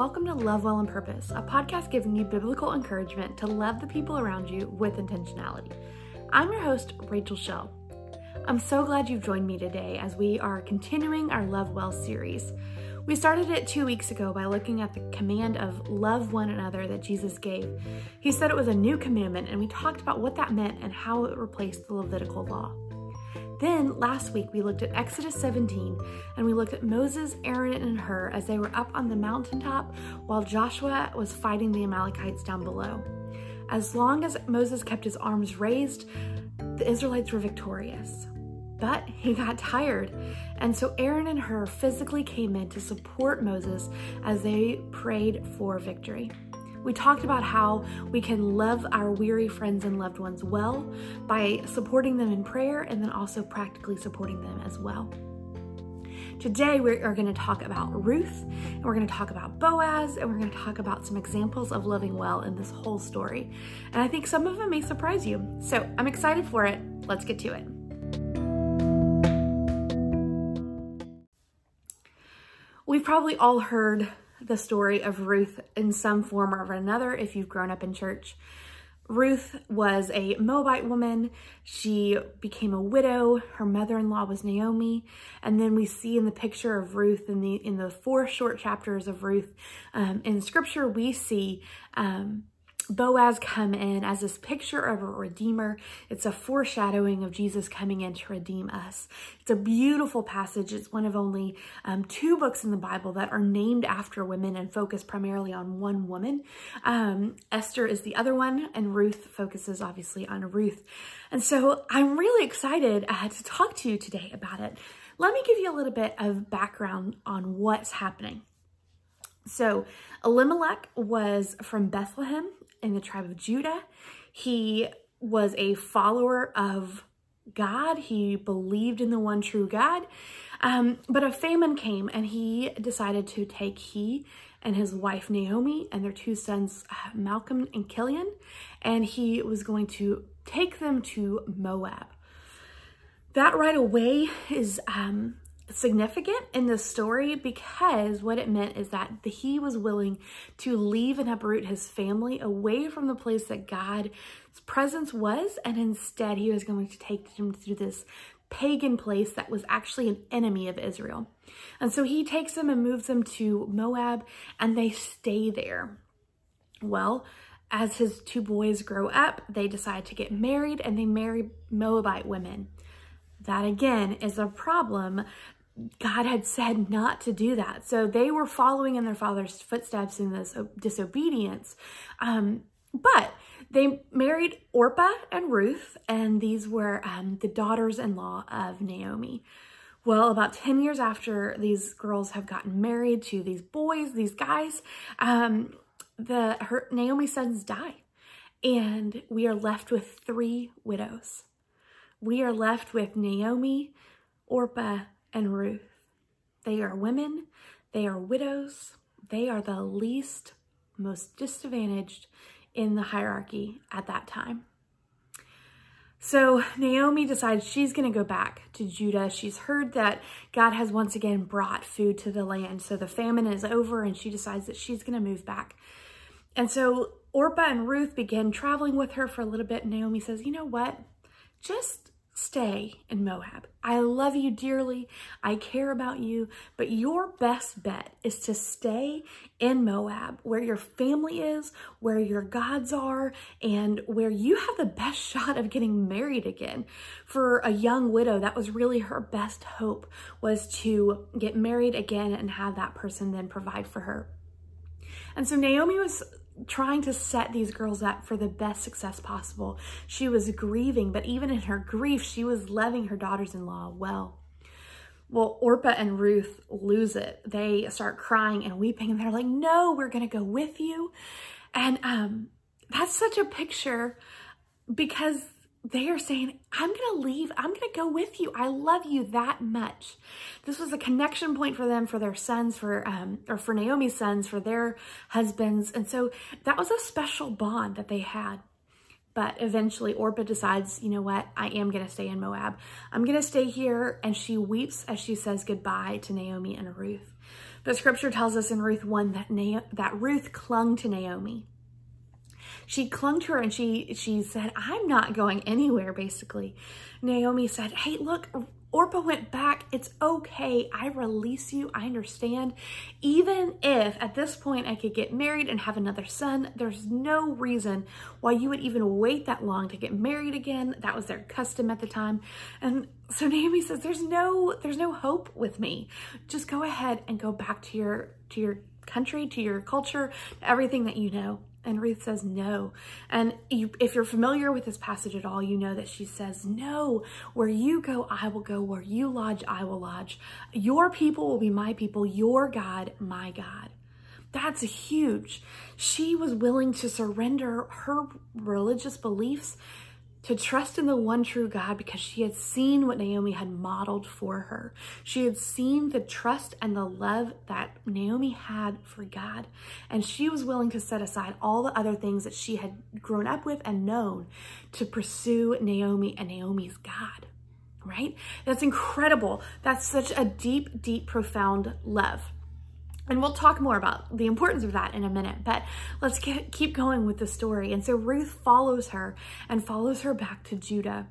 Welcome to Love Well on Purpose, a podcast giving you biblical encouragement to love the people around you with intentionality. I'm your host, Rachel Shell. I'm so glad you've joined me today as we are continuing our Love Well series. We started it two weeks ago by looking at the command of love one another that Jesus gave. He said it was a new commandment, and we talked about what that meant and how it replaced the Levitical law. Then last week we looked at Exodus 17 and we looked at Moses, Aaron, and Hur as they were up on the mountaintop while Joshua was fighting the Amalekites down below. As long as Moses kept his arms raised, the Israelites were victorious. But he got tired, and so Aaron and Hur physically came in to support Moses as they prayed for victory. We talked about how we can love our weary friends and loved ones well by supporting them in prayer and then also practically supporting them as well. Today, we are going to talk about Ruth, and we're going to talk about Boaz, and we're going to talk about some examples of loving well in this whole story. And I think some of them may surprise you. So I'm excited for it. Let's get to it. We've probably all heard the story of Ruth in some form or another if you've grown up in church. Ruth was a Moabite woman. She became a widow. Her mother-in-law was Naomi. And then we see in the picture of Ruth in the in the four short chapters of Ruth um, in scripture, we see um, Boaz come in as this picture of a redeemer. It's a foreshadowing of Jesus coming in to redeem us. It's a beautiful passage. It's one of only um, two books in the Bible that are named after women and focus primarily on one woman. Um, Esther is the other one, and Ruth focuses obviously on Ruth. And so I'm really excited uh, to talk to you today about it. Let me give you a little bit of background on what's happening. So Elimelech was from Bethlehem in the tribe of Judah. He was a follower of God. He believed in the one true God. Um, but a famine came and he decided to take he and his wife Naomi and their two sons uh, Mahlon and Chilion, and he was going to take them to Moab. That right away is um, significant in this story because what it meant is that he was willing to leave and uproot his family away from the place that God's presence was, and instead he was going to take them to this pagan place that was actually an enemy of Israel. And so he takes them and moves them to Moab, and they stay there. Well, as his two boys grow up, they decide to get married and they marry Moabite women. That again is a problem God had said not to do that. So they were following in their father's footsteps in this disobedience. Um, but they married Orpah and Ruth, and these were um, the daughters-in-law of Naomi. Well, about 10 years after these girls have gotten married to these boys, these guys, um, the her Naomi's sons die. And we are left with three widows. We are left with Naomi, Orpah, and Ruth. They are women, they are widows, they are the least, most disadvantaged in the hierarchy at that time. So Naomi decides she's going to go back to Judah. She's heard that God has once again brought food to the land. So the famine is over and she decides that she's going to move back. And so Orpah and Ruth begin traveling with her for a little bit. Naomi says, you know what? Just stay in Moab. I love you dearly. I care about you, but your best bet is to stay in Moab where your family is, where your gods are, and where you have the best shot of getting married again. For a young widow, that was really her best hope was to get married again and have that person then provide for her. And so Naomi was trying to set these girls up for the best success possible. She was grieving, but even in her grief, she was loving her daughters-in-law well. Well, Orpah and Ruth lose it. They start crying and weeping and they're like, no, we're going to go with you. And um, that's such a picture because they are saying, I'm going to leave. I'm going to go with you. I love you that much. This was a connection point for them, for their sons, for, um, or for Naomi's sons, for their husbands. And so that was a special bond that they had. But eventually Orpah decides, you know what, I am going to stay in Moab. I'm going to stay here. And she weeps as she says goodbye to Naomi and Ruth. But scripture tells us in Ruth 1 that, Na- that Ruth clung to Naomi. She clung to her and she, she said, I'm not going anywhere, basically. Naomi said, Hey, look, Orpah went back. It's okay. I release you. I understand. Even if at this point I could get married and have another son, there's no reason why you would even wait that long to get married again. That was their custom at the time. And so Naomi says, there's no, there's no hope with me. Just go ahead and go back to your, to your country, to your culture, everything that you know. And Ruth says no. And you, if you're familiar with this passage at all, you know that she says, No, where you go, I will go. Where you lodge, I will lodge. Your people will be my people. Your God, my God. That's huge. She was willing to surrender her religious beliefs to trust in the one true God because she had seen what Naomi had modeled for her. She had seen the trust and the love that Naomi had for God. And she was willing to set aside all the other things that she had grown up with and known to pursue Naomi and Naomi's God. Right? That's incredible. That's such a deep, deep, profound love. And we'll talk more about the importance of that in a minute, but let's get, keep going with the story. And so Ruth follows her and follows her back to Judah.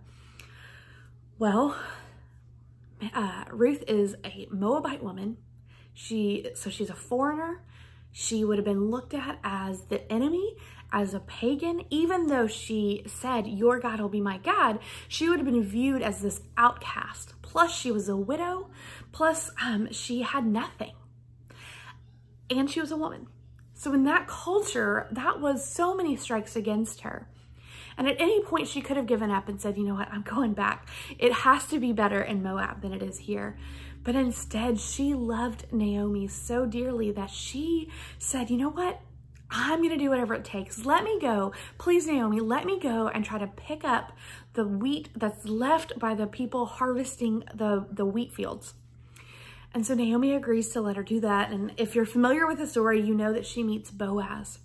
Well, uh, Ruth is a Moabite woman. She so she's a foreigner. She would have been looked at as the enemy, as a pagan. Even though she said, "Your God will be my God," she would have been viewed as this outcast. Plus, she was a widow. Plus, um, she had nothing and she was a woman. So in that culture, that was so many strikes against her. And at any point, she could have given up and said, you know what, I'm going back. It has to be better in Moab than it is here. But instead, she loved Naomi so dearly that she said, you know what? I'm to do whatever it takes. Let me go. Please, Naomi, let me go and try to pick up the wheat that's left by the people harvesting the, the wheat fields. And so Naomi agrees to let her do that. And if you're familiar with the story, you know that she meets Boaz.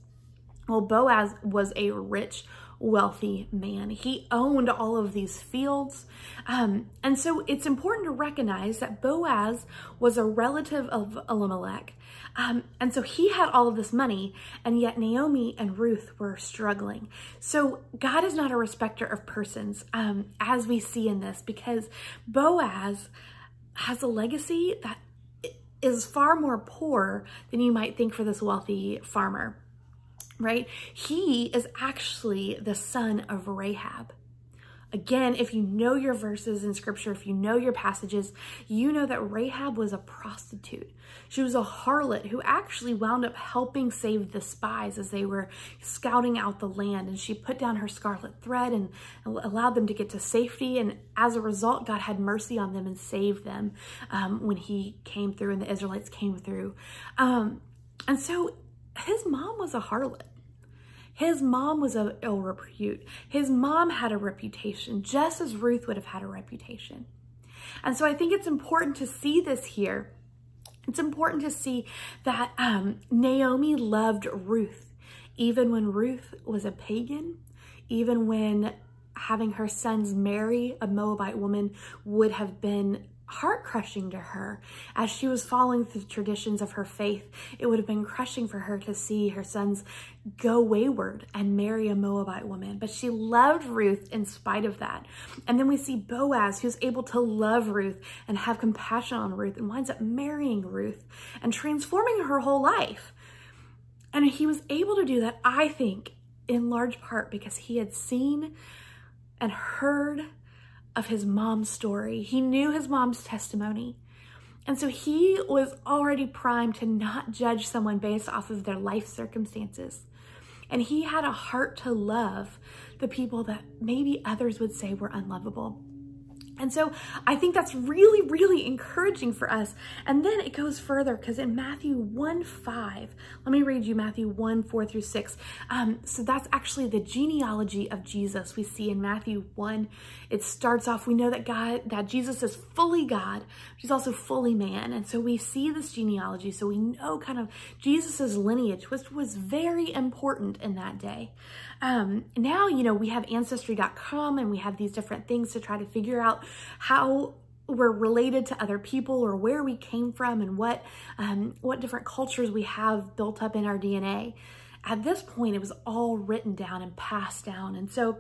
Well, Boaz was a rich, wealthy man. He owned all of these fields. Um, and so it's important to recognize that Boaz was a relative of Elimelech. Um, and so he had all of this money, and yet Naomi and Ruth were struggling. So God is not a respecter of persons, um, as we see in this, because Boaz has a legacy that is far more poor than you might think for this wealthy farmer, right? He is actually the son of Rahab. Again, if you know your verses in scripture, if you know your passages, you know that Rahab was a prostitute. She was a harlot who actually wound up helping save the spies as they were scouting out the land. And she put down her scarlet thread and allowed them to get to safety. And as a result, God had mercy on them and saved them um, when he came through and the Israelites came through. Um, and so his mom was a harlot. His mom was of ill repute. His mom had a reputation, just as Ruth would have had a reputation. And so I think it's important to see this here. It's important to see that um, Naomi loved Ruth, even when Ruth was a pagan, even when having her sons marry a Moabite woman would have been heart crushing to her as she was following the traditions of her faith. It would have been crushing for her to see her sons go wayward and marry a Moabite woman. But she loved Ruth in spite of that. And then we see Boaz, who's able to love Ruth and have compassion on Ruth and winds up marrying Ruth and transforming her whole life. And he was able to do that, I think, in large part because he had seen and heard of his mom's story. He knew his mom's testimony. And so he was already primed to not judge someone based off of their life circumstances. And he had a heart to love the people that maybe others would say were unlovable. And so I think that's really, really encouraging for us. And then it goes further because in Matthew 1 5, let me read you Matthew 1 4 through 6. Um, so that's actually the genealogy of Jesus we see in Matthew 1. It starts off, we know that God, that Jesus is fully God, he's also fully man. And so we see this genealogy. So we know kind of Jesus's lineage, which was very important in that day. Um, now, you know, we have ancestry.com and we have these different things to try to figure out how we're related to other people or where we came from and what um, what different cultures we have built up in our DNA. At this point, it was all written down and passed down. And so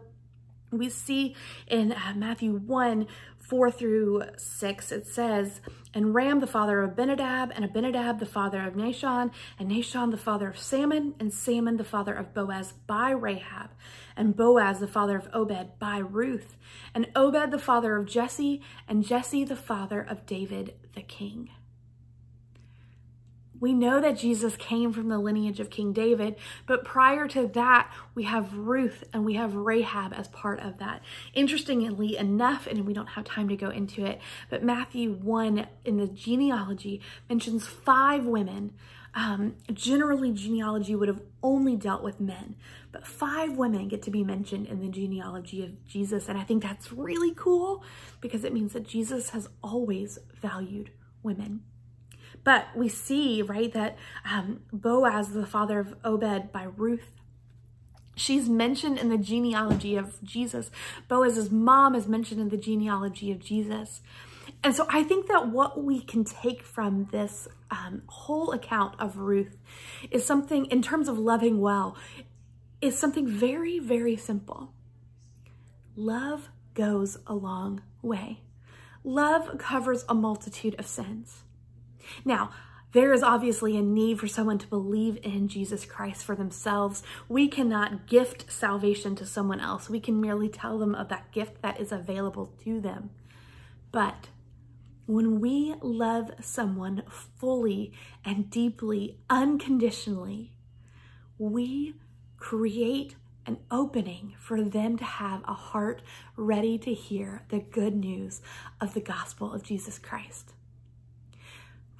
we see in uh, Matthew 1 4 through 6, it says, And Ram, the father of Abinadab, and Abinadab, the father of Nahshon, and Nahshon, the father of Salmon, and Salmon, the father of Boaz by Rahab, and Boaz, the father of Obed by Ruth, and Obed, the father of Jesse, and Jesse, the father of David the king. We know that Jesus came from the lineage of King David, but prior to that, we have Ruth and we have Rahab as part of that. Interestingly enough, and we don't have time to go into it, but Matthew 1 in the genealogy mentions five women. Um, generally, genealogy would have only dealt with men, but five women get to be mentioned in the genealogy of Jesus. And I think that's really cool because it means that Jesus has always valued women. But we see, right, that um, Boaz, the father of Obed by Ruth, she's mentioned in the genealogy of Jesus. Boaz's mom is mentioned in the genealogy of Jesus. And so I think that what we can take from this um, whole account of Ruth is something, in terms of loving well, is something very, very simple. Love goes a long way. Love covers a multitude of sins. Now, there is obviously a need for someone to believe in Jesus Christ for themselves. We cannot gift salvation to someone else. We can merely tell them of that gift that is available to them. But when we love someone fully and deeply, unconditionally, we create an opening for them to have a heart ready to hear the good news of the gospel of Jesus Christ.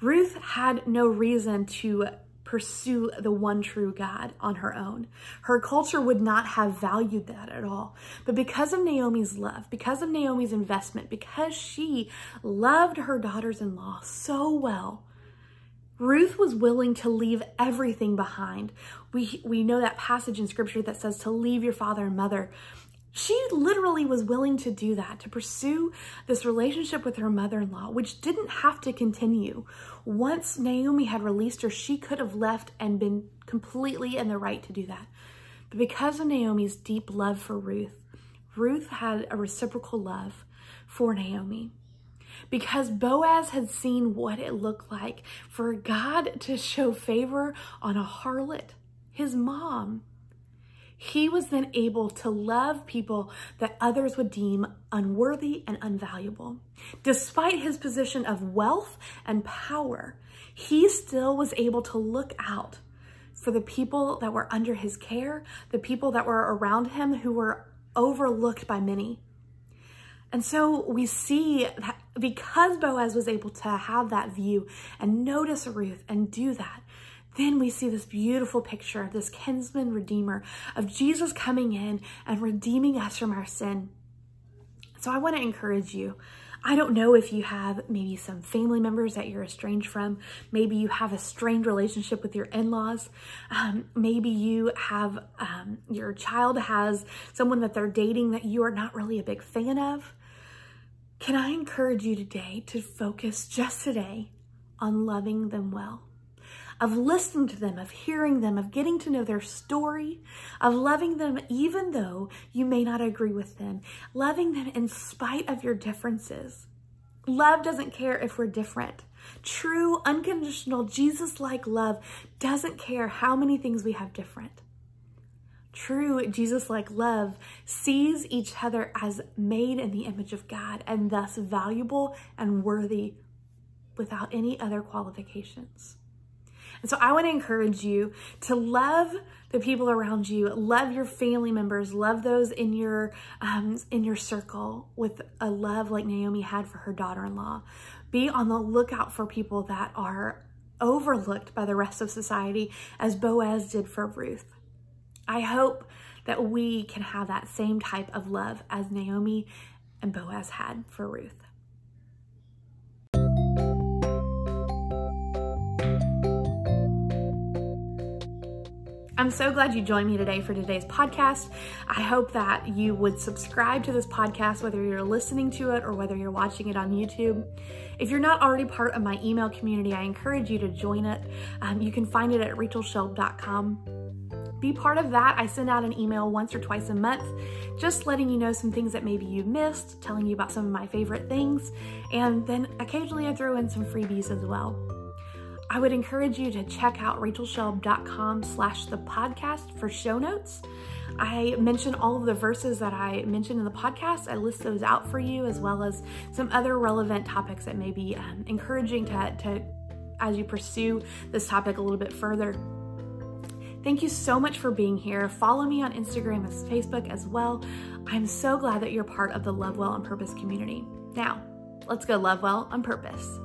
Ruth had no reason to pursue the one true God on her own. Her culture would not have valued that at all. But because of Naomi's love, because of Naomi's investment, because she loved her daughters in law so well, Ruth was willing to leave everything behind. We, we know that passage in scripture that says to leave your father and mother. She literally was willing to do that, to pursue this relationship with her mother in law, which didn't have to continue. Once Naomi had released her, she could have left and been completely in the right to do that. But because of Naomi's deep love for Ruth, Ruth had a reciprocal love for Naomi. Because Boaz had seen what it looked like for God to show favor on a harlot, his mom he was then able to love people that others would deem unworthy and unvaluable. Despite his position of wealth and power, he still was able to look out for the people that were under his care, the people that were around him who were overlooked by many. And so we see that because Boaz was able to have that view and notice Ruth and do that, then we see this beautiful picture of this kinsman redeemer, of Jesus coming in and redeeming us from our sin. So I want to encourage you. I don't know if you have maybe some family members that you're estranged from. Maybe you have a strained relationship with your in-laws. Um, maybe you have, um, your child has someone that they're dating that you are not really a big fan of. Can I encourage you today to focus just today on loving them well? Of listening to them, of hearing them, of getting to know their story, of loving them even though you may not agree with them, loving them in spite of your differences. Love doesn't care if we're different. True, unconditional, Jesus like love doesn't care how many things we have different. True Jesus like love sees each other as made in the image of God and thus valuable and worthy without any other qualifications. And so I want to encourage you to love the people around you, love your family members, love those in your um, in your circle with a love like Naomi had for her daughter-in-law. Be on the lookout for people that are overlooked by the rest of society as Boaz did for Ruth. I hope that we can have that same type of love as Naomi and Boaz had for Ruth. I'm so glad you joined me today for today's podcast. I hope that you would subscribe to this podcast, whether you're listening to it or whether you're watching it on YouTube. If you're not already part of my email community, I encourage you to join it. Um, you can find it at rachelshelb.com. Be part of that. I send out an email once or twice a month, just letting you know some things that maybe you missed, telling you about some of my favorite things, and then occasionally I throw in some freebies as well. I would encourage you to check out rachelshelb.com slash the podcast for show notes. I mention all of the verses that I mentioned in the podcast. I list those out for you as well as some other relevant topics that may be um, encouraging to, to as you pursue this topic a little bit further. Thank you so much for being here. Follow me on Instagram and Facebook as well. I'm so glad that you're part of the Love Well on Purpose community. Now, let's go love well on purpose.